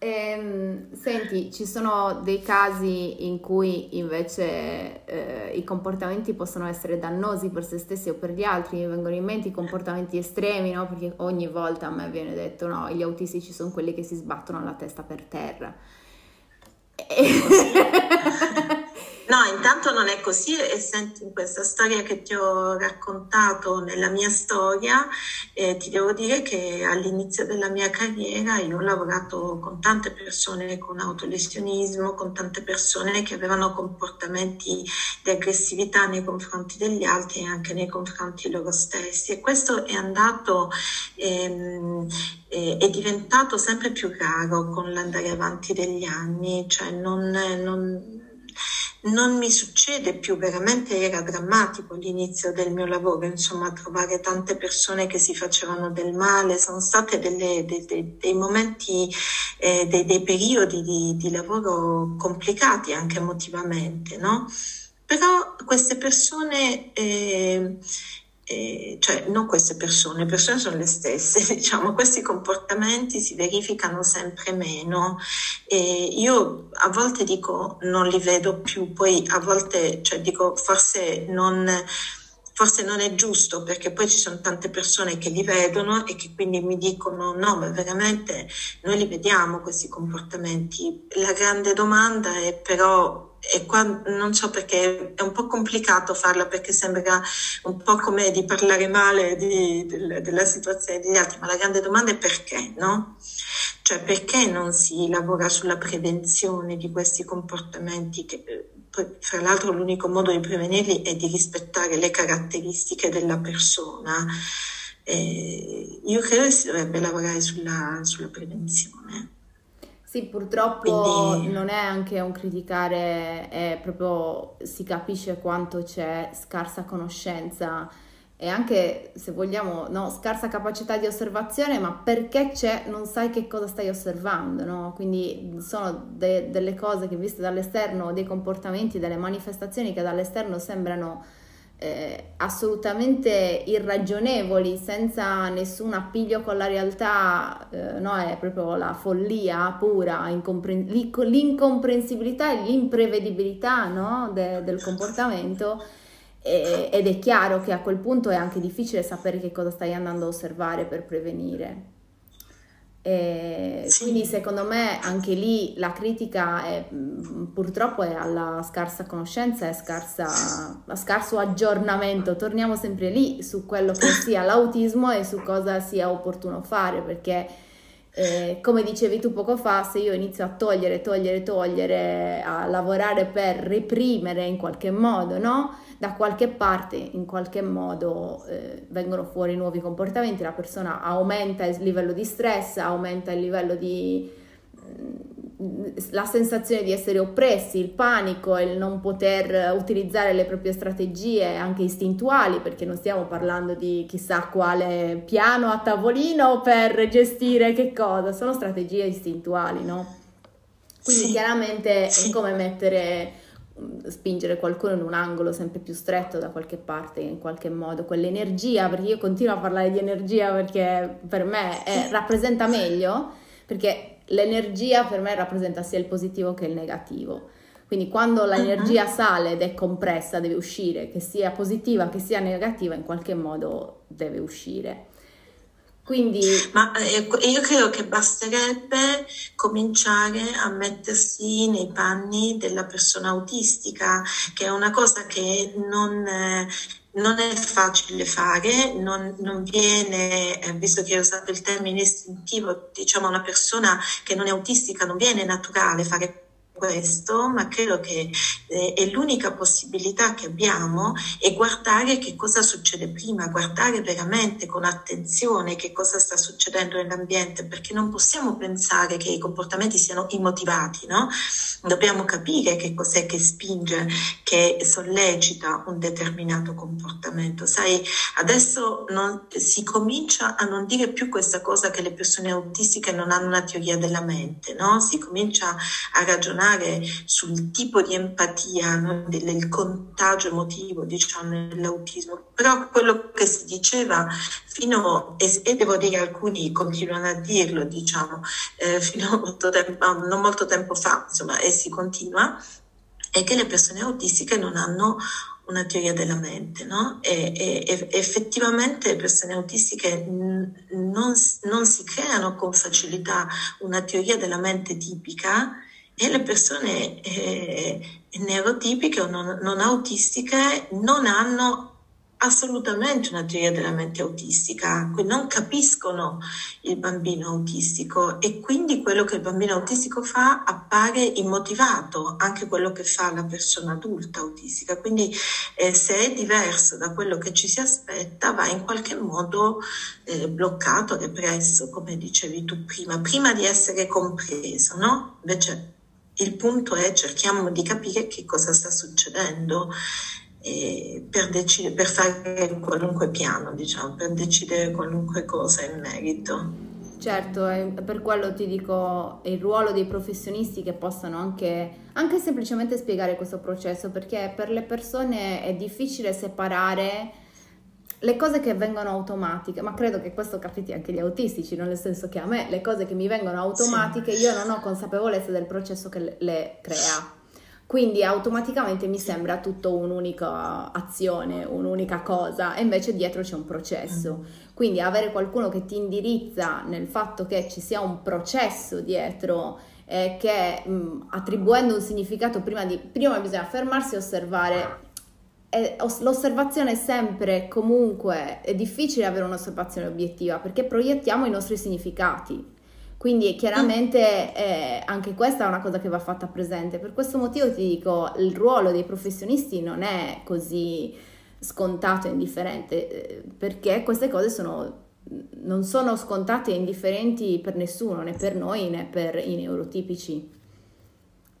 A: Ehm, senti, ci sono dei casi in cui invece eh, i comportamenti possono essere dannosi per se stessi o per gli altri, mi vengono in mente i comportamenti estremi, no? Perché ogni volta a me viene detto no, gli autistici sono quelli che si sbattono la testa per terra.
B: No, intanto non è così e senti in questa storia che ti ho raccontato nella mia storia, eh, ti devo dire che all'inizio della mia carriera io ho lavorato con tante persone con autolesionismo, con tante persone che avevano comportamenti di aggressività nei confronti degli altri e anche nei confronti loro stessi. E questo è andato ehm, è diventato sempre più raro con l'andare avanti degli anni, cioè non, non non mi succede più, veramente era drammatico l'inizio del mio lavoro, insomma, trovare tante persone che si facevano del male, sono stati dei, dei, momenti, eh, dei, dei, periodi di, di, lavoro complicati anche emotivamente, no? Però queste persone... Eh, eh, cioè non queste persone, le persone sono le stesse, diciamo, questi comportamenti si verificano sempre meno e io a volte dico non li vedo più, poi a volte cioè, dico forse non, forse non è giusto perché poi ci sono tante persone che li vedono e che quindi mi dicono no, ma veramente noi li vediamo questi comportamenti. La grande domanda è però e qua non so perché è un po' complicato farla perché sembra un po' come di parlare male di, del, della situazione degli altri, ma la grande domanda è perché, no? Cioè perché non si lavora sulla prevenzione di questi comportamenti che poi, fra l'altro l'unico modo di prevenirli è di rispettare le caratteristiche della persona. Eh, io credo che si dovrebbe lavorare sulla, sulla prevenzione.
A: Sì, purtroppo Quindi... non è anche un criticare, è proprio si capisce quanto c'è scarsa conoscenza e anche se vogliamo no, scarsa capacità di osservazione, ma perché c'è non sai che cosa stai osservando, no? Quindi sono de- delle cose che viste dall'esterno, dei comportamenti, delle manifestazioni che dall'esterno sembrano eh, assolutamente irragionevoli, senza nessun appiglio con la realtà, eh, no, è proprio la follia pura, l'incomprensibilità e l'imprevedibilità no, de- del comportamento. Ed è chiaro che a quel punto è anche difficile sapere che cosa stai andando a osservare per prevenire. E sì. Quindi secondo me anche lì la critica è, mm, purtroppo è alla scarsa conoscenza e a scarso aggiornamento. Torniamo sempre lì su quello che sia l'autismo e su cosa sia opportuno fare perché eh, come dicevi tu poco fa, se io inizio a togliere, togliere, togliere, a lavorare per reprimere in qualche modo, no? Da qualche parte in qualche modo eh, vengono fuori nuovi comportamenti, la persona aumenta il livello di stress, aumenta il livello di mm, la sensazione di essere oppressi, il panico, il non poter utilizzare le proprie strategie anche istintuali, perché non stiamo parlando di chissà quale piano a tavolino per gestire che cosa, sono strategie istintuali, no? Quindi sì. chiaramente è come mettere spingere qualcuno in un angolo sempre più stretto da qualche parte in qualche modo quell'energia perché io continuo a parlare di energia perché per me è, rappresenta meglio perché l'energia per me rappresenta sia il positivo che il negativo. Quindi quando l'energia uh-huh. sale ed è compressa deve uscire che sia positiva che sia negativa in qualche modo deve uscire quindi...
B: Ma eh, io credo che basterebbe cominciare a mettersi nei panni della persona autistica, che è una cosa che non, eh, non è facile fare, non, non viene, eh, visto che hai usato il termine istintivo, diciamo una persona che non è autistica non viene naturale fare questo, ma credo che eh, è l'unica possibilità che abbiamo è guardare che cosa succede prima, guardare veramente con attenzione che cosa sta succedendo nell'ambiente, perché non possiamo pensare che i comportamenti siano immotivati, no? Dobbiamo capire che cos'è che spinge, che sollecita un determinato comportamento. Sai, adesso non, si comincia a non dire più questa cosa che le persone autistiche non hanno una teoria della mente, no? Si comincia a ragionare sul tipo di empatia, no? del contagio emotivo, diciamo, nell'autismo. Però quello che si diceva fino, e, e devo dire alcuni continuano a dirlo, diciamo, eh, fino a molto tempo, non molto tempo fa, insomma, e si continua, è che le persone autistiche non hanno una teoria della mente, no? E, e effettivamente le persone autistiche non, non, si creano con facilità una teoria della mente tipica e le persone eh, neurotipiche o non, non autistiche non hanno assolutamente una teoria della mente autistica, non capiscono il bambino autistico e quindi quello che il bambino autistico fa appare immotivato, anche quello che fa la persona adulta autistica. Quindi eh, se è diverso da quello che ci si aspetta, va in qualche modo eh, bloccato, represso, come dicevi tu prima, prima di essere compreso, no? Invece il punto è cerchiamo di capire che cosa sta succedendo per, decidere, per fare qualunque piano, diciamo, per decidere qualunque cosa in merito.
A: Certo, per quello ti dico il ruolo dei professionisti che possano anche, anche semplicemente spiegare questo processo, perché per le persone è difficile separare le cose che vengono automatiche, ma credo che questo capiti anche agli autistici, non nel senso che a me le cose che mi vengono automatiche sì. io non ho consapevolezza del processo che le crea. Quindi automaticamente mi sembra tutto un'unica azione, un'unica cosa, e invece dietro c'è un processo. Quindi avere qualcuno che ti indirizza nel fatto che ci sia un processo dietro, eh, che mh, attribuendo un significato prima, di, prima bisogna fermarsi e osservare. L'osservazione è sempre, comunque, è difficile avere un'osservazione obiettiva perché proiettiamo i nostri significati quindi chiaramente eh, anche questa è una cosa che va fatta presente. Per questo motivo ti dico, il ruolo dei professionisti non è così scontato e indifferente, eh, perché queste cose sono, non sono scontate e indifferenti per nessuno, né per noi né per i neurotipici.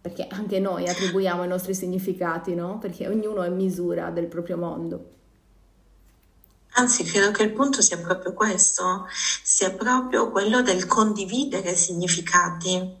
A: Perché anche noi attribuiamo i nostri significati, no? Perché ognuno è misura del proprio mondo.
B: Anzi, credo che il punto sia proprio questo, sia proprio quello del condividere significati.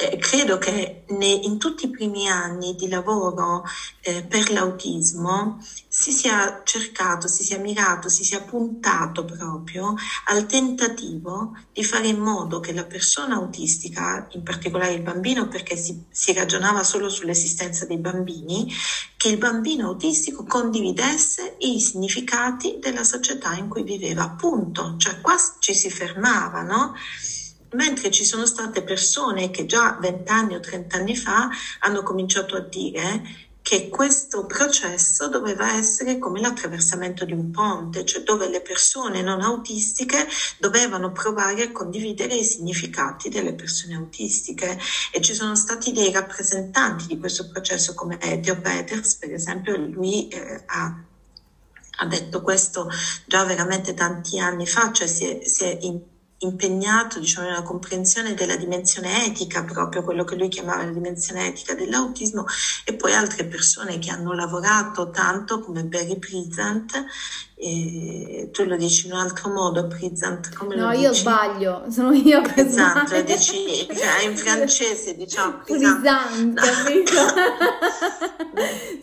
B: Eh, credo che ne, in tutti i primi anni di lavoro eh, per l'autismo si sia cercato, si sia mirato, si sia puntato proprio al tentativo di fare in modo che la persona autistica, in particolare il bambino, perché si, si ragionava solo sull'esistenza dei bambini, che il bambino autistico condividesse i significati della società in cui viveva, appunto, cioè qua ci si fermava, no? Mentre ci sono state persone che già vent'anni o trent'anni fa hanno cominciato a dire che questo processo doveva essere come l'attraversamento di un ponte, cioè dove le persone non autistiche dovevano provare a condividere i significati delle persone autistiche. E ci sono stati dei rappresentanti di questo processo come Theo Peters, per esempio, lui eh, ha ha detto questo già veramente tanti anni fa, cioè si è, si è impegnato diciamo, nella comprensione della dimensione etica, proprio quello che lui chiamava la dimensione etica dell'autismo, e poi altre persone che hanno lavorato tanto come Barry Prisant. E tu lo dici in un altro modo, Prisant? Come
A: no,
B: io
A: dici? sbaglio, sono io che
B: Prisant, sbaglio. dici in francese, diciamo
A: Prisant. Prisant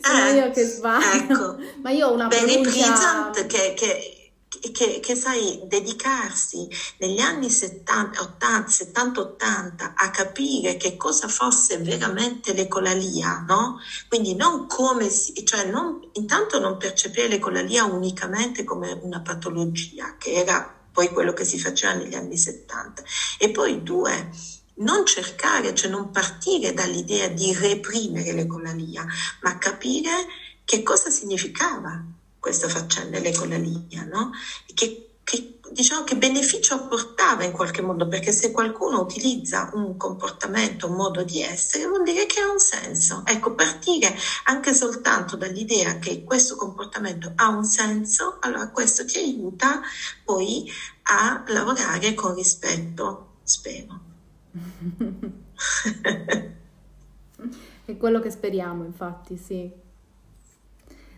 A: sono
B: eh,
A: io che sbaglio.
B: Ecco.
A: Ma io ho una
B: Barry
A: pronuncia...
B: Prisant che, che che, che, sai, dedicarsi negli anni 70, 80, 70, 80 a capire che cosa fosse veramente l'ecolalia, no? Quindi non come si, cioè non, intanto non percepire l'ecolalia unicamente come una patologia, che era poi quello che si faceva negli anni 70, e poi due, non cercare, cioè non partire dall'idea di reprimere l'ecolalia, ma capire che cosa significava questa faccenda, l'ecolalia, no? Che che, diciamo, che beneficio portava in qualche modo, perché se qualcuno utilizza un comportamento, un modo di essere, vuol dire che ha un senso. Ecco, partire anche soltanto dall'idea che questo comportamento ha un senso, allora questo ti aiuta poi a lavorare con rispetto, spero.
A: È quello che speriamo, infatti, sì.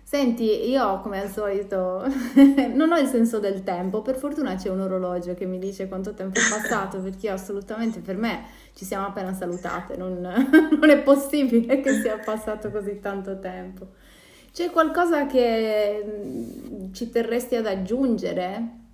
A: Senti, io come al solito non ho il senso del tempo, per fortuna c'è un orologio che mi dice quanto tempo è passato, perché io assolutamente per me ci siamo appena salutate, non, non è possibile che sia passato così tanto tempo. C'è qualcosa che mm, ci terresti ad aggiungere?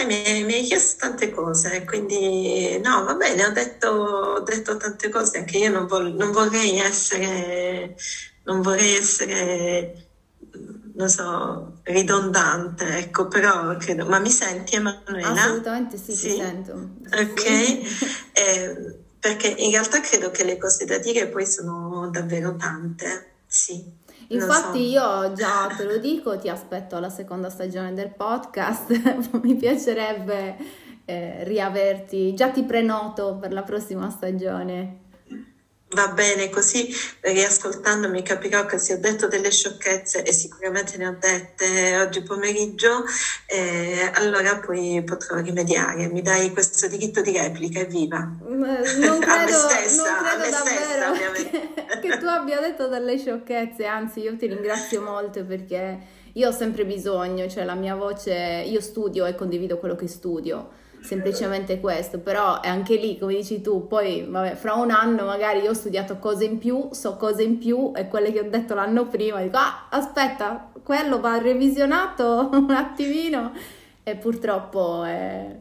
B: Eh, mi, hai, mi, hai, chiesto tante cose, quindi no, va bene, ho detto, ho detto tante cose, anche io non, vol, non, vorrei essere, non vorrei essere, non so, ridondante, ecco, però credo, ma mi senti Emanuela?
A: Assolutamente sì, sì. ti sento.
B: Ok, eh, perché in realtà credo che le cose da dire poi sono davvero tante, sì.
A: Infatti so. io già te lo dico, ti aspetto alla seconda stagione del podcast, mi piacerebbe eh, riaverti, già ti prenoto per la prossima stagione.
B: Va bene, così riascoltandomi capirò che se ho detto delle sciocchezze e sicuramente ne ho dette oggi pomeriggio, eh, allora poi potrò rimediare. Mi dai questo diritto di replica, evviva!
A: Non credo, a me stessa, non credo davvero stessa, che, che tu abbia detto delle sciocchezze, anzi io ti ringrazio molto perché io ho sempre bisogno, cioè la mia voce, io studio e condivido quello che studio semplicemente questo, però è anche lì, come dici tu, poi vabbè, fra un anno magari io ho studiato cose in più, so cose in più e quelle che ho detto l'anno prima dico ah aspetta, quello va revisionato un attimino e purtroppo è...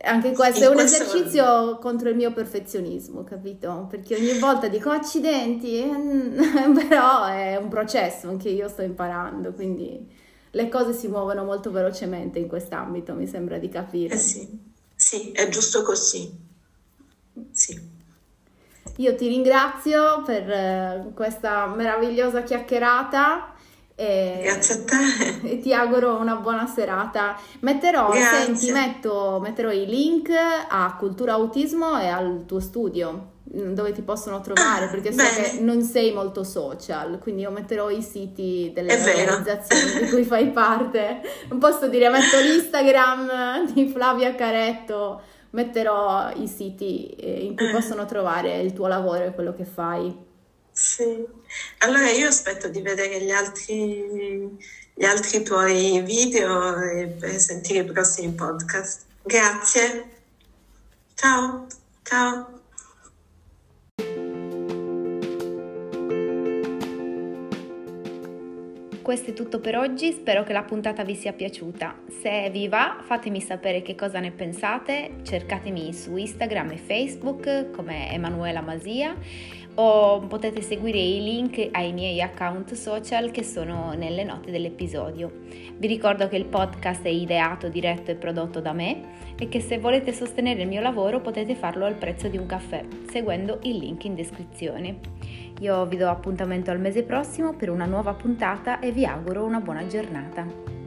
A: Anche questo è un questo... esercizio contro il mio perfezionismo, capito? Perché ogni volta dico accidenti, però è un processo, anche io sto imparando, quindi le cose si muovono molto velocemente in quest'ambito, mi sembra di capire.
B: Eh sì, sì, è giusto così. Sì.
A: Io ti ringrazio per eh, questa meravigliosa chiacchierata.
B: E, Grazie a te.
A: E ti auguro una buona serata. Metterò, senti, metto, metterò i link a Cultura Autismo e al tuo studio dove ti possono trovare ah, perché so bene. che non sei molto social quindi io metterò i siti delle organizzazioni di cui fai parte. Non posso dire metto l'Instagram di Flavia Caretto metterò i siti eh, in cui possono trovare il tuo lavoro e quello che fai.
B: Sì. Allora io aspetto di vedere gli altri gli altri tuoi video e per sentire i prossimi podcast. Grazie. Ciao. Ciao
A: questo è tutto per oggi, spero che la puntata vi sia piaciuta. Se vi va fatemi sapere che cosa ne pensate, cercatemi su Instagram e Facebook come Emanuela Masia o potete seguire i link ai miei account social che sono nelle note dell'episodio. Vi ricordo che il podcast è ideato, diretto e prodotto da me e che se volete sostenere il mio lavoro potete farlo al prezzo di un caffè seguendo il link in descrizione. Io vi do appuntamento al mese prossimo per una nuova puntata e vi auguro una buona giornata.